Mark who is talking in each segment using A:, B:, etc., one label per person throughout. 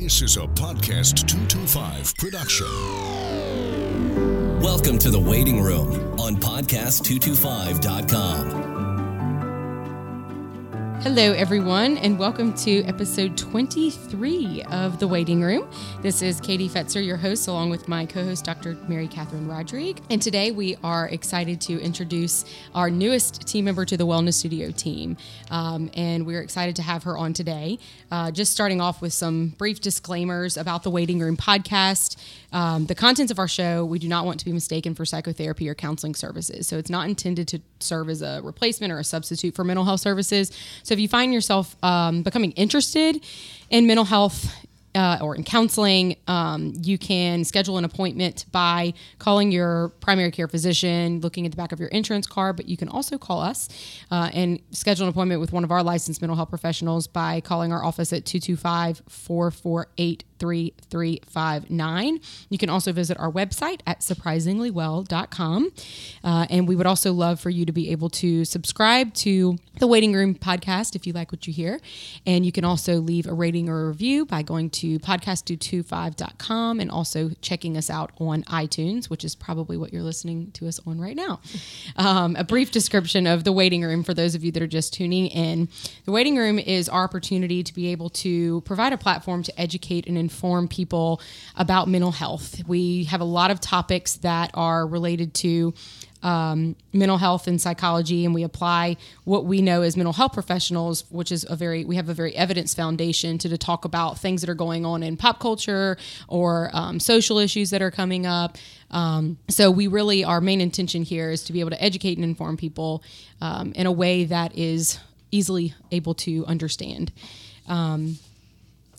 A: This is a Podcast 225 production.
B: Welcome to The Waiting Room on Podcast225.com.
C: Hello, everyone, and welcome to episode 23 of The Waiting Room. This is Katie Fetzer, your host, along with my co host, Dr. Mary Catherine Rodrigue. And today we are excited to introduce our newest team member to the Wellness Studio team. Um, and we're excited to have her on today. Uh, just starting off with some brief disclaimers about the Waiting Room podcast. Um, the contents of our show, we do not want to be mistaken for psychotherapy or counseling services. So it's not intended to serve as a replacement or a substitute for mental health services. So if you find yourself um, becoming interested in mental health, uh, or in counseling, um, you can schedule an appointment by calling your primary care physician, looking at the back of your insurance card, but you can also call us uh, and schedule an appointment with one of our licensed mental health professionals by calling our office at 225 448 3359. You can also visit our website at surprisinglywell.com. Uh, and we would also love for you to be able to subscribe to the Waiting Room podcast if you like what you hear. And you can also leave a rating or a review by going to podcast225.com and also checking us out on iTunes, which is probably what you're listening to us on right now. Um, a brief description of the Waiting Room for those of you that are just tuning in. The Waiting Room is our opportunity to be able to provide a platform to educate and inform people about mental health. We have a lot of topics that are related to um, mental health and psychology, and we apply what we know as mental health professionals, which is a very we have a very evidence foundation to, to talk about things that are going on in pop culture or um, social issues that are coming up. Um, so we really our main intention here is to be able to educate and inform people um, in a way that is easily able to understand. Um,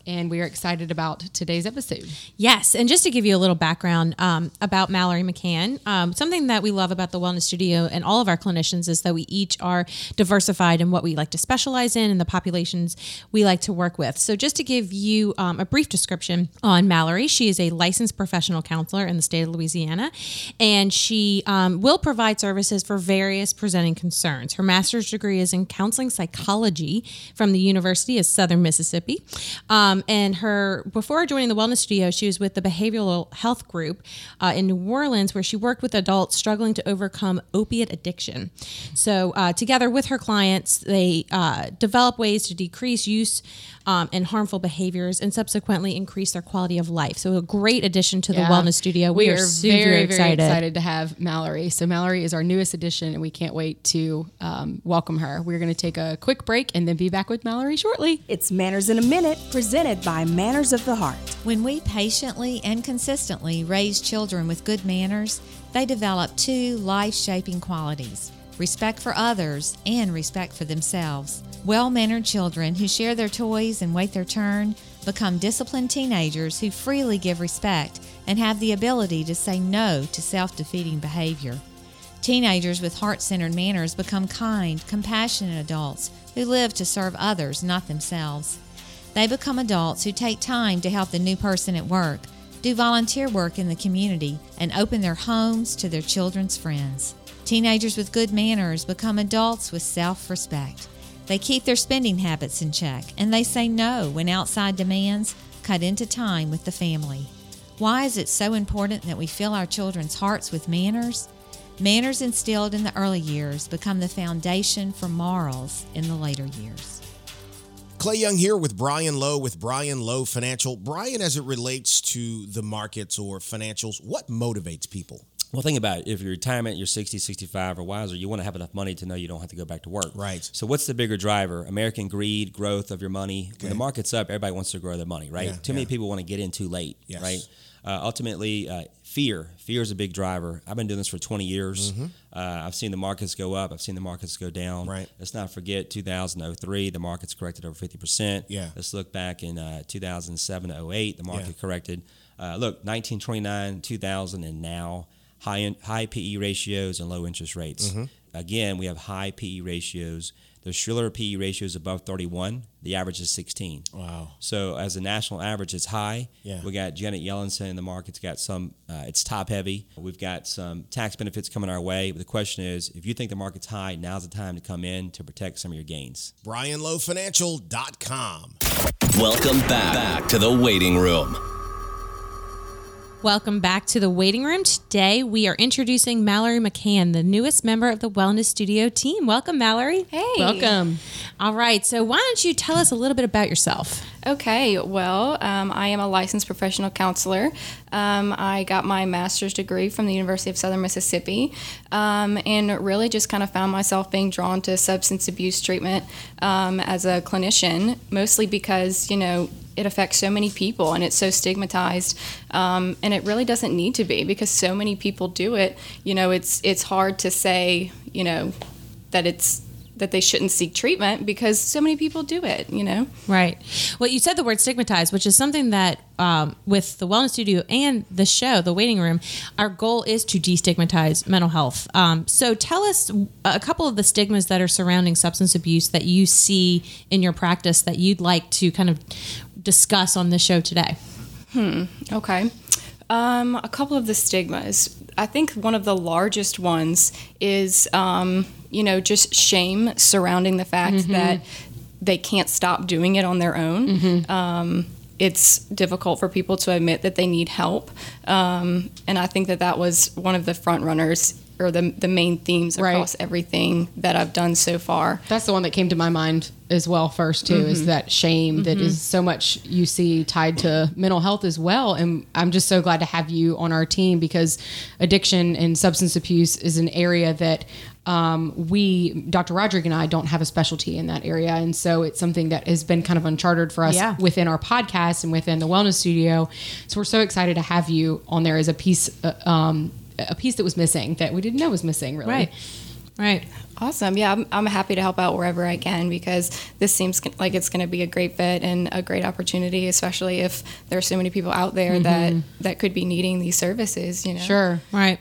C: and we are excited about today's episode.
D: Yes, and just to give you a little background um, about Mallory McCann, um, something that we love about the Wellness Studio and all of our clinicians is that we each are diversified in what we like to specialize in and the populations we like to work with. So, just to give you um, a brief description on Mallory, she is a licensed professional counselor in the state of Louisiana, and she um, will provide services for various presenting concerns. Her master's degree is in counseling psychology from the University of Southern Mississippi. Um, um, and her before joining the wellness studio, she was with the behavioral health group uh, in New Orleans, where she worked with adults struggling to overcome opiate addiction. So uh, together with her clients, they uh, develop ways to decrease use um, and harmful behaviors, and subsequently increase their quality of life. So a great addition to yeah. the wellness studio.
C: We, we are, are, super very, excited. very excited to have Mallory. So Mallory is our newest addition, and we can't wait to um, welcome her. We're going to take a quick break and then be back with Mallory shortly.
E: It's Manners in a Minute, presented by Manners of the Heart.
F: When we patiently and consistently raise children with good manners, they develop two life shaping qualities respect for others and respect for themselves. Well mannered children who share their toys and wait their turn become disciplined teenagers who freely give respect and have the ability to say no to self defeating behavior. Teenagers with heart centered manners become kind, compassionate adults who live to serve others, not themselves. They become adults who take time to help the new person at work, do volunteer work in the community, and open their homes to their children's friends. Teenagers with good manners become adults with self respect. They keep their spending habits in check and they say no when outside demands cut into time with the family. Why is it so important that we fill our children's hearts with manners? Manners instilled in the early years become the foundation for morals in the later years.
G: Clay Young here with Brian Lowe with Brian Lowe Financial. Brian, as it relates to the markets or financials, what motivates people?
H: Well, think about it. If you're retirement, you're 60, 65 or wiser, you want to have enough money to know you don't have to go back to work.
G: Right.
H: So, what's the bigger driver? American greed, growth of your money. Okay. When the market's up, everybody wants to grow their money, right? Yeah, too yeah. many people want to get in too late, yes. right? Uh, ultimately, uh, fear. Fear is a big driver. I've been doing this for 20 years. Mm-hmm. Uh, I've seen the markets go up. I've seen the markets go down.
G: Right.
H: Let's not forget 2003. The markets corrected over 50 percent.
G: Yeah.
H: Let's look back in uh, 2007 to 08. The market yeah. corrected. Uh, look, 1929, 2000, and now high in, high PE ratios and low interest rates. Mm-hmm. Again, we have high PE ratios The Shiller PE ratio is above 31. The average is 16.
G: Wow.
H: So as a national average, it's high.
G: Yeah.
H: We got Janet Yellen saying the market's got some, uh, it's top heavy. We've got some tax benefits coming our way. But the question is, if you think the market's high, now's the time to come in to protect some of your gains.
G: BrianLowFinancial.com.
B: Welcome back, back to the waiting room.
D: Welcome back to the waiting room. Today we are introducing Mallory McCann, the newest member of the Wellness Studio team. Welcome, Mallory.
I: Hey.
C: Welcome.
D: All right, so why don't you tell us a little bit about yourself?
I: Okay, well, um, I am a licensed professional counselor. Um, I got my master's degree from the University of Southern Mississippi um, and really just kind of found myself being drawn to substance abuse treatment um, as a clinician, mostly because, you know, it affects so many people and it's so stigmatized um, and it really doesn't need to be because so many people do it you know it's it's hard to say you know that it's that they shouldn't seek treatment because so many people do it you know
D: Right. Well, you said the word stigmatized, which is something that um, with the Wellness Studio and the show, The Waiting Room, our goal is to destigmatize mental health. Um, so tell us a couple of the stigmas that are surrounding substance abuse that you see in your practice that you'd like to kind of discuss on this show today.
I: Okay. Um, a couple of the stigmas. I think one of the largest ones is, um, you know, just shame surrounding the fact that they can't stop doing it on their own. Um, it's difficult for people to admit that they need help. Um, and I think that that was one of the front runners or the, the main themes
C: Right.
I: across everything that I've done so far.
C: That's the one that came to my mind as well first too is that shame that is so much you see tied to mental health as well and I'm just so glad to have you on our team because addiction and substance abuse is an area that um, we Dr. Rodrigue and I don't have a specialty in that area and so it's something that has been kind of uncharted for us
D: Yeah.
C: within our podcast and within the wellness studio so we're so excited to have you on there as a piece uh, um, a piece that was missing that we didn't know was missing really
D: Right. Right.
I: Awesome. Yeah, I'm, I'm happy to help out wherever I can because this seems like it's going to be a great fit and a great opportunity, especially if there are so many people out there that that could be needing these services. You know.
C: sure
D: Right.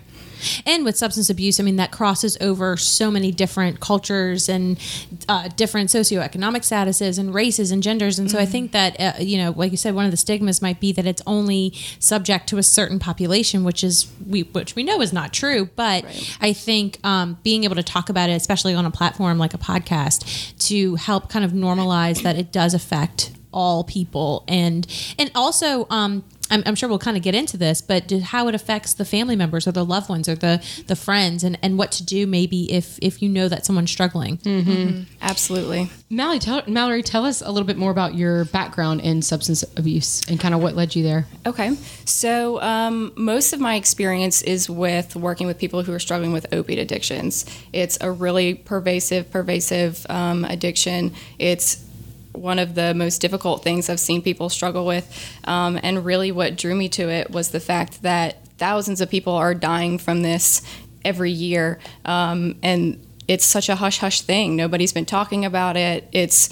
D: And with substance abuse, I mean, that crosses over so many different cultures and uh, different socioeconomic statuses and races and genders. And so I think that, uh, you know, like you said, one of the stigmas might be that it's only subject to a certain population, which is, we, which we know is not true. But I think um, being able to talk about it, especially on a platform like a podcast, to help kind of normalize that it does affect all people and and also um I'm, I'm sure we'll kind of get into this, but to how it affects the family members or the loved ones or the the friends, and, and what to do maybe if if you know that someone's struggling.
I: Absolutely.
C: Mallory tell, Mallory, tell us a little bit more about your background in substance abuse and kind of what led you there.
I: Okay. So, um, most of my experience is with working with people who are struggling with opiate addictions. It's a really pervasive, pervasive um, addiction. It's one of the most difficult things I've seen people struggle with. Um, and really, what drew me to it was the fact that thousands of people are dying from this every year. Um, and it's such a hush hush thing. Nobody's been talking about it. It's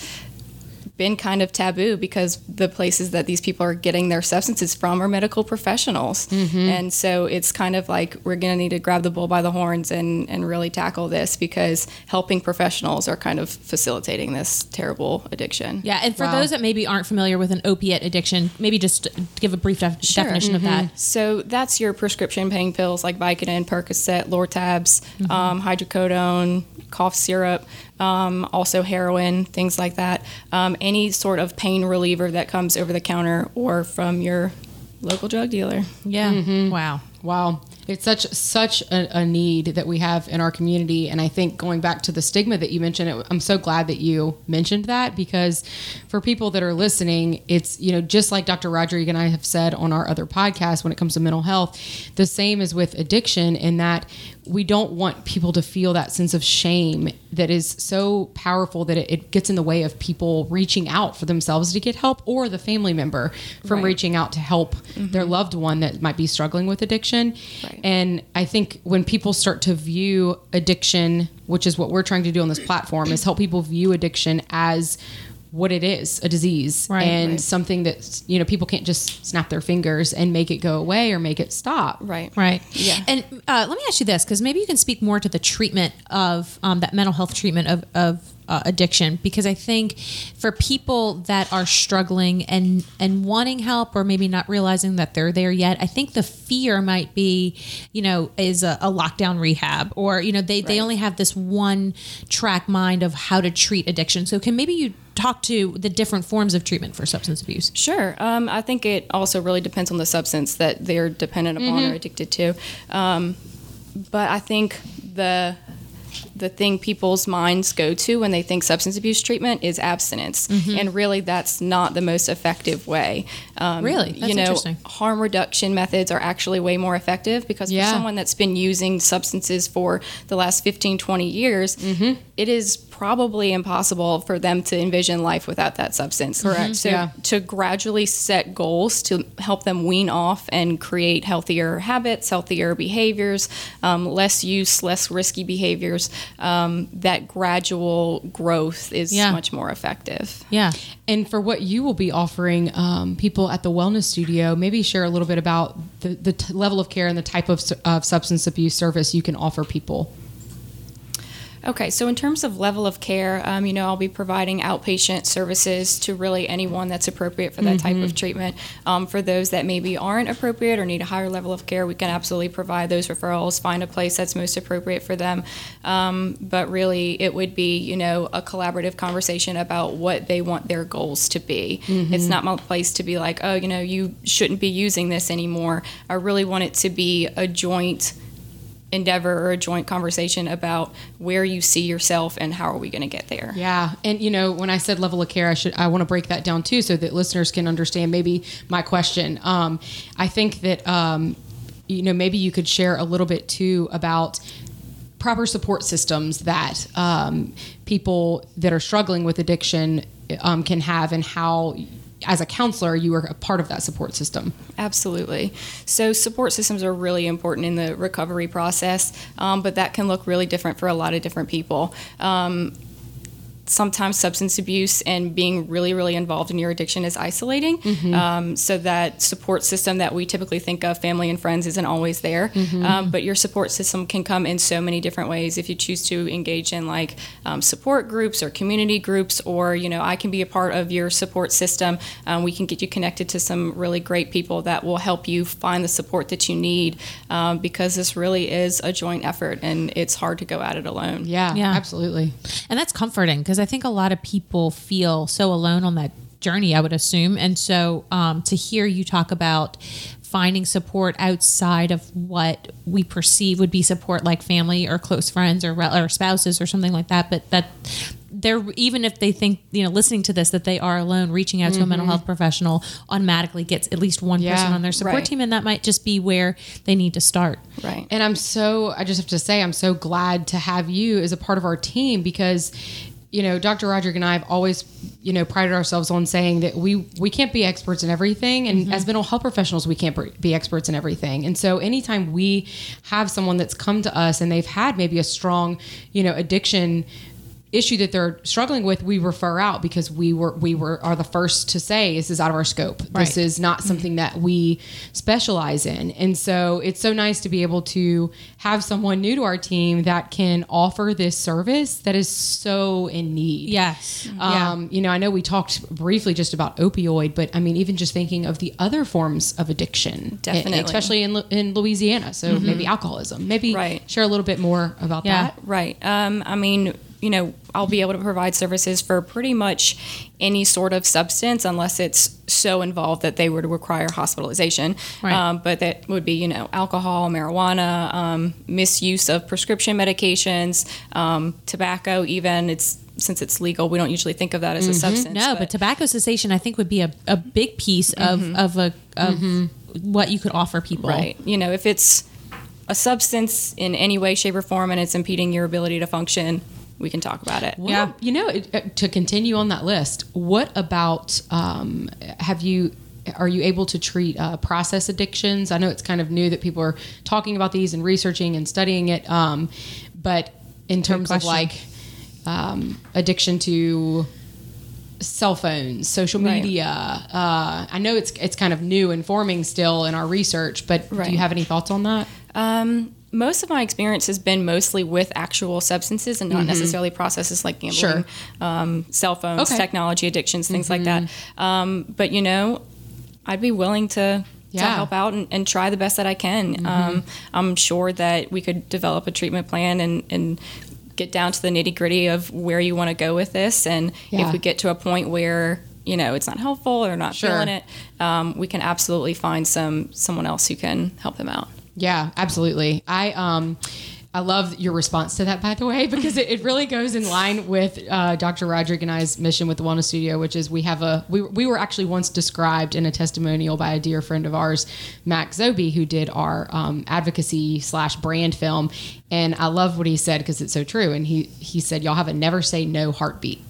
I: been kind of taboo because the places that these people are getting their substances from are medical professionals. Mm-hmm. And so it's kind of like we're going to need to grab the bull by the horns and, and really tackle this because helping professionals are kind of facilitating this terrible addiction.
D: Yeah, and for those that maybe aren't familiar with an opiate addiction, maybe just give a brief def- definition of that. Mm-hmm.
I: So that's your prescription pain pills like Vicodin, Percocet, Lortabs, mm-hmm. um, hydrocodone, cough syrup, um, also heroin, things like that. Um, any sort of pain reliever that comes over the counter or from your local drug dealer.
D: Yeah. Wow.
C: Wow. It's such such a, a need that we have in our community, and I think going back to the stigma that you mentioned, it, I'm so glad that you mentioned that because for people that are listening, it's you know just like Dr. Rodrigue and I have said on our other podcast when it comes to mental health, the same as with addiction in that we don't want people to feel that sense of shame that is so powerful that it, it gets in the way of people reaching out for themselves to get help or the family member from reaching out to help their mm-hmm. loved one that might be struggling with addiction.
I: Right.
C: And I think when people start to view addiction, which is what we're trying to do on this platform, is help people view addiction as what it is a disease
D: Right.
C: and
I: Right.
C: something that you know people can't just snap their fingers and make it go away or make it stop
I: Right.
D: Right.
I: Yeah.
D: And uh, let me ask you this, because maybe you can speak more to the treatment of um, that mental health treatment of, of uh, addiction, because I think for people that are struggling and and wanting help, or maybe not realizing that they're there yet, I think the fear might be, you know, is a, a lockdown rehab, or you know, they they only have this one track mind of how to treat addiction. So can maybe you talk to the different forms of treatment for substance abuse?
I: Sure. Um, I think it also really depends on the substance that they're dependent upon or addicted to. Um, but I think the the thing people's minds go to when they think substance abuse treatment is abstinence, and really that's not the most effective way. Um,
D: Really? That's
I: you know,
D: interesting.
I: harm reduction methods are actually way more effective because
C: Yeah.
I: for someone that's been using substances for the last 15, 20 years, it is probably impossible for them to envision life without that substance. Correct. So
C: Yeah.
I: to gradually set goals to help them wean off and create healthier habits, healthier behaviors, um, less use, less risky behaviors, um, that gradual growth is
D: Yeah.
I: much more effective.
D: Yeah.
C: And for what you will be offering um, people at the wellness studio, maybe share a little bit about the, the t- level of care and the type of, of substance abuse service you can offer people.
I: Okay, so in terms of level of care, um, you know, I'll be providing outpatient services to really anyone that's appropriate for that type of treatment. Um, for those that maybe aren't appropriate or need a higher level of care, we can absolutely provide those referrals, find a place that's most appropriate for them. Um, but really, it would be, you know, a collaborative conversation about what they want their goals to be. It's not my place to be like, oh, you know, you shouldn't be using this anymore. I really want it to be a joint endeavor or a joint conversation about where you see yourself and how are we going to get there.
C: Yeah, and you know, when I said level of care, I should I want to break that down too, so that listeners can understand maybe my question. Um, I think that um, you know maybe you could share a little bit too about proper support systems that um, people that are struggling with addiction um, can have, and how, as a counselor, you are a part of that support system.
I: Absolutely. So, support systems are really important in the recovery process, um, but that can look really different for a lot of different people. Um, sometimes substance abuse and being really, really involved in your addiction is isolating. Um, so that support system that we typically think of, family and friends, isn't always there. Um, but your support system can come in so many different ways if you choose to engage in like um, support groups or community groups, or you know, I can be a part of your support system. Um, we can get you connected to some really great people that will help you find the support that you need um, because this really is a joint effort and it's hard to go at it alone.
C: Yeah,
D: Yeah.
C: absolutely.
D: And that's comforting because I think a lot of people feel so alone on that journey, I would assume. And so um, to hear you talk about finding support outside of what we perceive would be support like family or close friends or, or spouses or something like that, but that they're even if they think you know listening to this that they are alone reaching out to a mental health professional automatically gets at least one
C: Yeah,
D: person on their support
I: right.
D: team and that might just be where they need to start
I: Right.
C: And I'm so, I just have to say, I'm so glad to have you as a part of our team because, you know, Dr. Rodrigue and I have always, you know, prided ourselves on saying that we we can't be experts in everything, and mm-hmm. as mental health professionals, we can't be experts in everything. And so, anytime we have someone that's come to us and they've had maybe a strong, you know, addiction issue that they're struggling with, we refer out because we were we were are the first to say this is out of our scope. This is not something that we specialize in. And so it's so nice to be able to have someone new to our team that can offer this service that is so in need.
D: yes
C: Um, You know, I know we talked briefly just about opioid, but I mean, even just thinking of the other forms of addiction,
I: Definitely.
C: especially in, in Louisiana. So maybe alcoholism. Maybe
I: Right.
C: share a little bit more about
D: Yeah.
C: that.
I: Right. Um, I mean, you know, I'll be able to provide services for pretty much any sort of substance unless it's so involved that they would require hospitalization.
D: Right.
I: Um, but that would be, you know, alcohol, marijuana, um, misuse of prescription medications, um, tobacco, even. It's since it's legal, we don't usually think of that as a substance.
D: No, but, tobacco cessation, I think, would be a, a big piece of of a of what you could offer people.
I: Right. You know, if it's a substance in any way, shape, or form and it's impeding your ability to function, we can talk about it.
C: Well, you know, it- uh, to continue on that list, what about um, have you? Are you able to treat uh, process addictions? I know it's kind of new that people are talking about these and researching and studying it. Um, but in terms of like um, addiction to cell phones, social media. Right. Uh, I know it's it's kind of new and forming still in our research, but right. do you have any thoughts on that?
I: Um, most of my experience has been mostly with actual substances and not mm-hmm. necessarily processes like gambling, sure. um, cell phones, okay. technology addictions, things mm-hmm. like that. Mm-hmm. Um, but you know, I'd be willing to yeah. to help out and, and, try the best that I can. Mm-hmm. Um, I'm sure that we could develop a treatment plan and, and get down to the nitty gritty of where you want to go with this. And yeah. if we get to a point where you know it's not helpful or not sure. feeling it, um, we can absolutely find some someone else who can help them out.
C: Yeah, absolutely. I um I love your response to that, by the way, because it, it really goes in line with uh, Dr. Rodrigue and I's mission with the Wellness Studio, which is we have a we, we were actually once described in a testimonial by a dear friend of ours, Mac Zobe, who did our um, advocacy slash brand film, and I love what he said because it's so true. And he he said, "Y'all have a never say no heartbeat."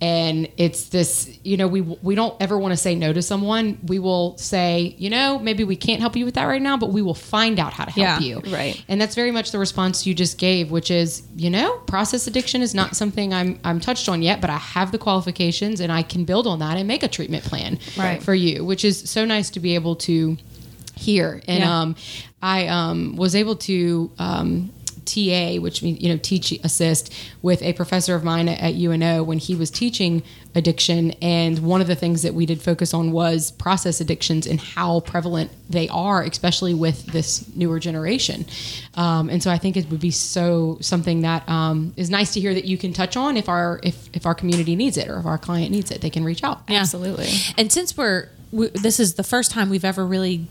C: And it's this you know we we don't ever want to say no to someone we will say you know maybe we can't help you with that right now but we will find out how to help
I: yeah,
C: you
I: right
C: and that's very much the response you just gave which is you know process addiction is not something i'm i'm touched on yet but i have the qualifications and i can build on that and make a treatment plan
I: right.
C: for you which is so nice to be able to hear and yeah. um i um was able to um TA, which means you know teach assist, with a professor of mine at, UNO when he was teaching addiction, and one of the things that we did focus on was process addictions and how prevalent they are, especially with this newer generation. Um, and so I think it would be so something that um, is nice to hear that you can touch on if our if if our community needs it or if our client needs it, they can reach out.
I: Yeah. Absolutely.
D: And since we're we, this is the first time we've ever really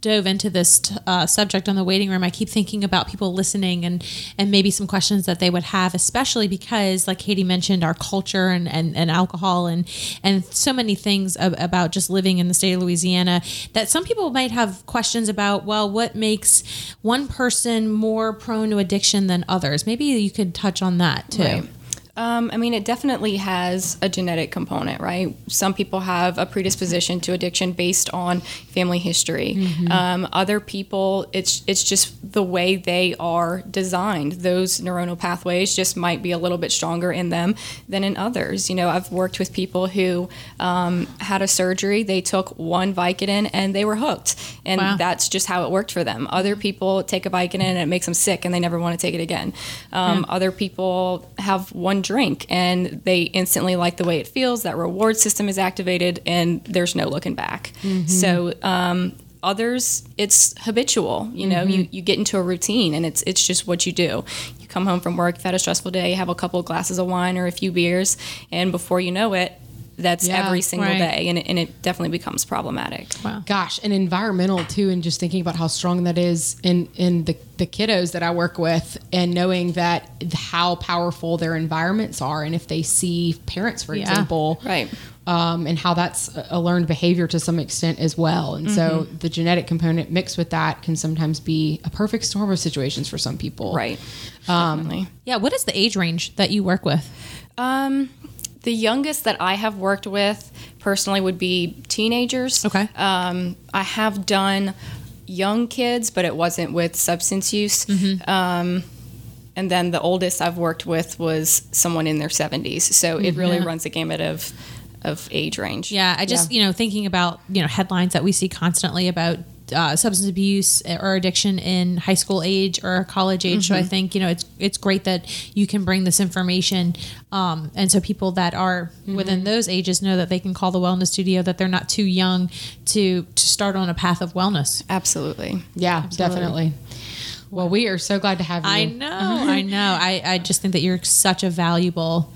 D: dove into this uh, subject on the waiting room, I keep thinking about people listening and and maybe some questions that they would have, especially because, like Katie mentioned, our culture and, and, and alcohol and and so many things ab- about just living in the state of Louisiana that some people might have questions about. Well, what makes one person more prone to addiction than others? Maybe you could touch on that too.
I: Right. Um, I mean, it definitely has a genetic component, right? Some people have a predisposition to addiction based on family history. Mm-hmm. Um, other people, it's it's just the way they are designed. Those neuronal pathways just might be a little bit stronger in them than in others. You know, I've worked with people who um, had a surgery, they took one Vicodin and they were hooked, and wow. that's just how it worked for them. Other people take a Vicodin and it makes them sick, and they never want to take it again. Um, yeah. Other people have one drink and they instantly like the way it feels. That reward system is activated and there's no looking back. Mm-hmm. So, um, others it's habitual you know mm-hmm. you, you get into a routine and it's it's just what you do you come home from work you've had a stressful day have a couple of glasses of wine or a few beers and before you know it that's yeah, every single right. day and it, and it definitely becomes problematic
C: wow. gosh and environmental too and just thinking about how strong that is in in the, the kiddos that i work with and knowing that how powerful their environments are and if they see parents for yeah. example
I: right
C: um, and how that's a learned behavior to some extent as well. And mm-hmm. so the genetic component mixed with that can sometimes be a perfect storm of situations for some people.
I: Right.
D: Um, yeah. What is the age range that you work with?
I: Um, the youngest that I have worked with personally would be teenagers.
D: Okay.
I: Um, I have done young kids, but it wasn't with substance use. Mm-hmm. Um, and then the oldest I've worked with was someone in their 70s. So it really yeah. runs a gamut of of age range.
D: Yeah, I just yeah. you know thinking about you know headlines that we see constantly about uh, substance abuse or addiction in high school age or college age. Mm-hmm. So I mm-hmm. think you know it's it's great that you can bring this information, um, and so people that are mm-hmm. within those ages know that they can call the wellness studio. That they're not too young to to start on a path of wellness.
I: Absolutely,
C: yeah, Absolutely. definitely. Well, we are so glad to have you.
D: I know, I know. I, I just think that you're such a valuable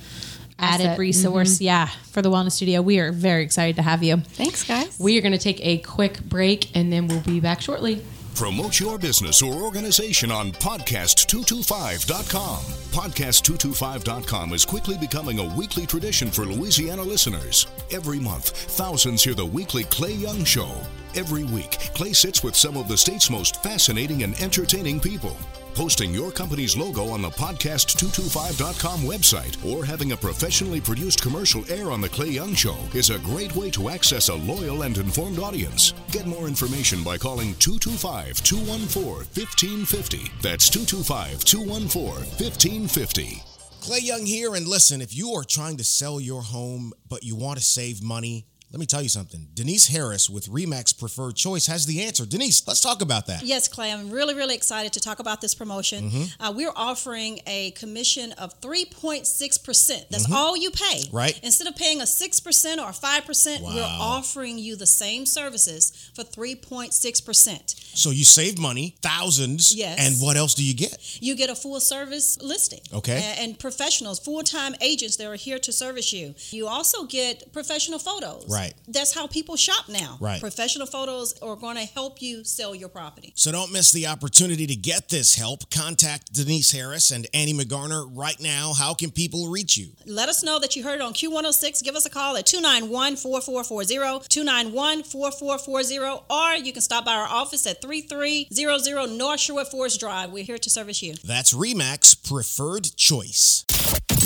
D: added Asset. resource. Mm-hmm. Yeah, for the Wellness Studio. We are very excited to have you.
I: Thanks, guys.
C: We are going to take a quick break and then we'll be back shortly.
A: Promote your business or organization on podcast225.com. Podcast225.com is quickly becoming a weekly tradition for Louisiana listeners. Every month, thousands hear the weekly Clay Young Show. Every week, Clay sits with some of the state's most fascinating and entertaining people. Posting your company's logo on the podcast225.com website or having a professionally produced commercial air on The Clay Young Show is a great way to access a loyal and informed audience. Get more information by calling 225 214 1550. That's 225 214 1550.
G: Clay Young here. And listen, if you are trying to sell your home, but you want to save money, let me tell you something. Denise Harris with Remax Preferred Choice has the answer. Denise, let's talk about that.
J: Yes, Clay, I'm really, really excited to talk about this promotion. Mm-hmm. Uh, we're offering a commission of 3.6%. That's mm-hmm. all you pay.
G: Right.
J: Instead of paying a 6% or 5%, wow. we're offering you the same services for 3.6%.
G: So you save money, thousands.
J: Yes.
G: And what else do you get?
J: You get a full service listing.
G: Okay.
J: And, and professionals, full time agents that are here to service you. You also get professional photos.
G: Right.
J: That's how people shop now.
G: Right.
J: Professional photos are going to help you sell your property.
G: So don't miss the opportunity to get this help. Contact Denise Harris and Annie McGarner right now. How can people reach you?
J: Let us know that you heard it on Q106. Give us a call at 291 4440, 291 4440, or you can stop by our office at 3300 North Sherwood Forest Drive. We're here to service you.
G: That's Remax Preferred Choice.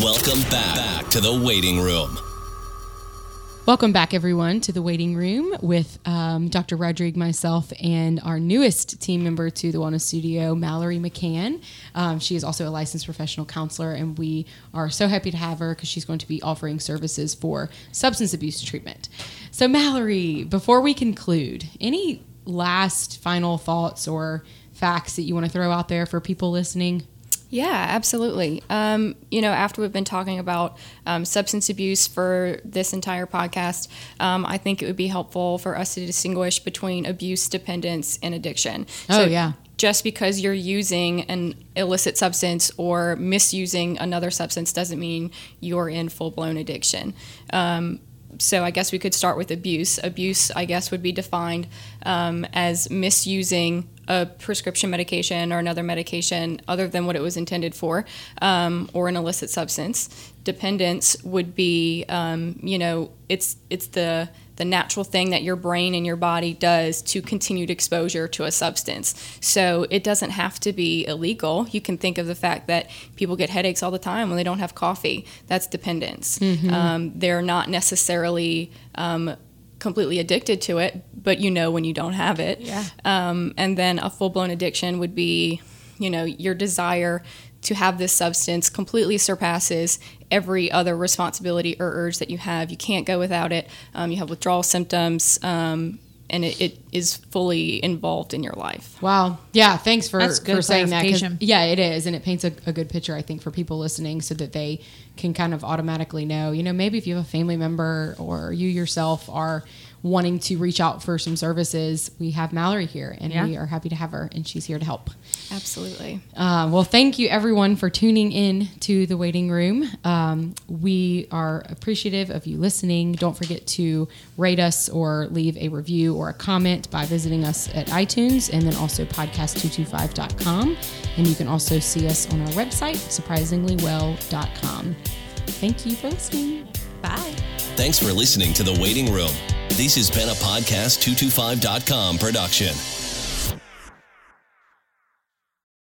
B: Welcome back, back to the waiting room.
C: Welcome back, everyone, to the waiting room with um, Dr. Rodrigue, myself, and our newest team member to the Wellness Studio, Mallory McCann. Um, she is also a licensed professional counselor, and we are so happy to have her because she's going to be offering services for substance abuse treatment. So, Mallory, before we conclude, any last final thoughts or facts that you want to throw out there for people listening?
I: Yeah, absolutely. Um, you know, after we've been talking about um, substance abuse for this entire podcast, um, I think it would be helpful for us to distinguish between abuse, dependence, and addiction.
C: Oh, so yeah.
I: Just because you're using an illicit substance or misusing another substance doesn't mean you're in full blown addiction. Um, so I guess we could start with abuse. Abuse, I guess, would be defined um, as misusing a prescription medication or another medication other than what it was intended for, um, or an illicit substance. Dependence would be, um, you know, it's it's the the natural thing that your brain and your body does to continued exposure to a substance. So it doesn't have to be illegal. You can think of the fact that people get headaches all the time when they don't have coffee. That's dependence. Mm-hmm. Um, they're not necessarily um, completely addicted to it, but you know when you don't have it.
C: Yeah.
I: Um, and then a full blown addiction would be, you know, your desire to have this substance completely surpasses every other responsibility or urge that you have. You can't go without it. Um, you have withdrawal symptoms. Um, and it, it is fully involved in your life.
C: Wow. Yeah. Thanks for, for saying that. Yeah, it is. And it paints a, a, good picture, I think, for people listening so that they can kind of automatically know, you know, maybe if you have a family member or you yourself are wanting to reach out for some services, we have Mallory here and yeah. we are happy to have her and she's here to help.
I: Absolutely.
C: Uh, well, thank you everyone for tuning in to the waiting room. Um, we are appreciative of you listening. Don't forget to rate us or leave a review or a comment by visiting us at iTunes and then also podcast225.com. And you can also see us on our website, surprisingly.well.com. Thank you for listening.
J: Bye.
B: Thanks for listening to The Waiting Room. This has been a Podcast225.com production.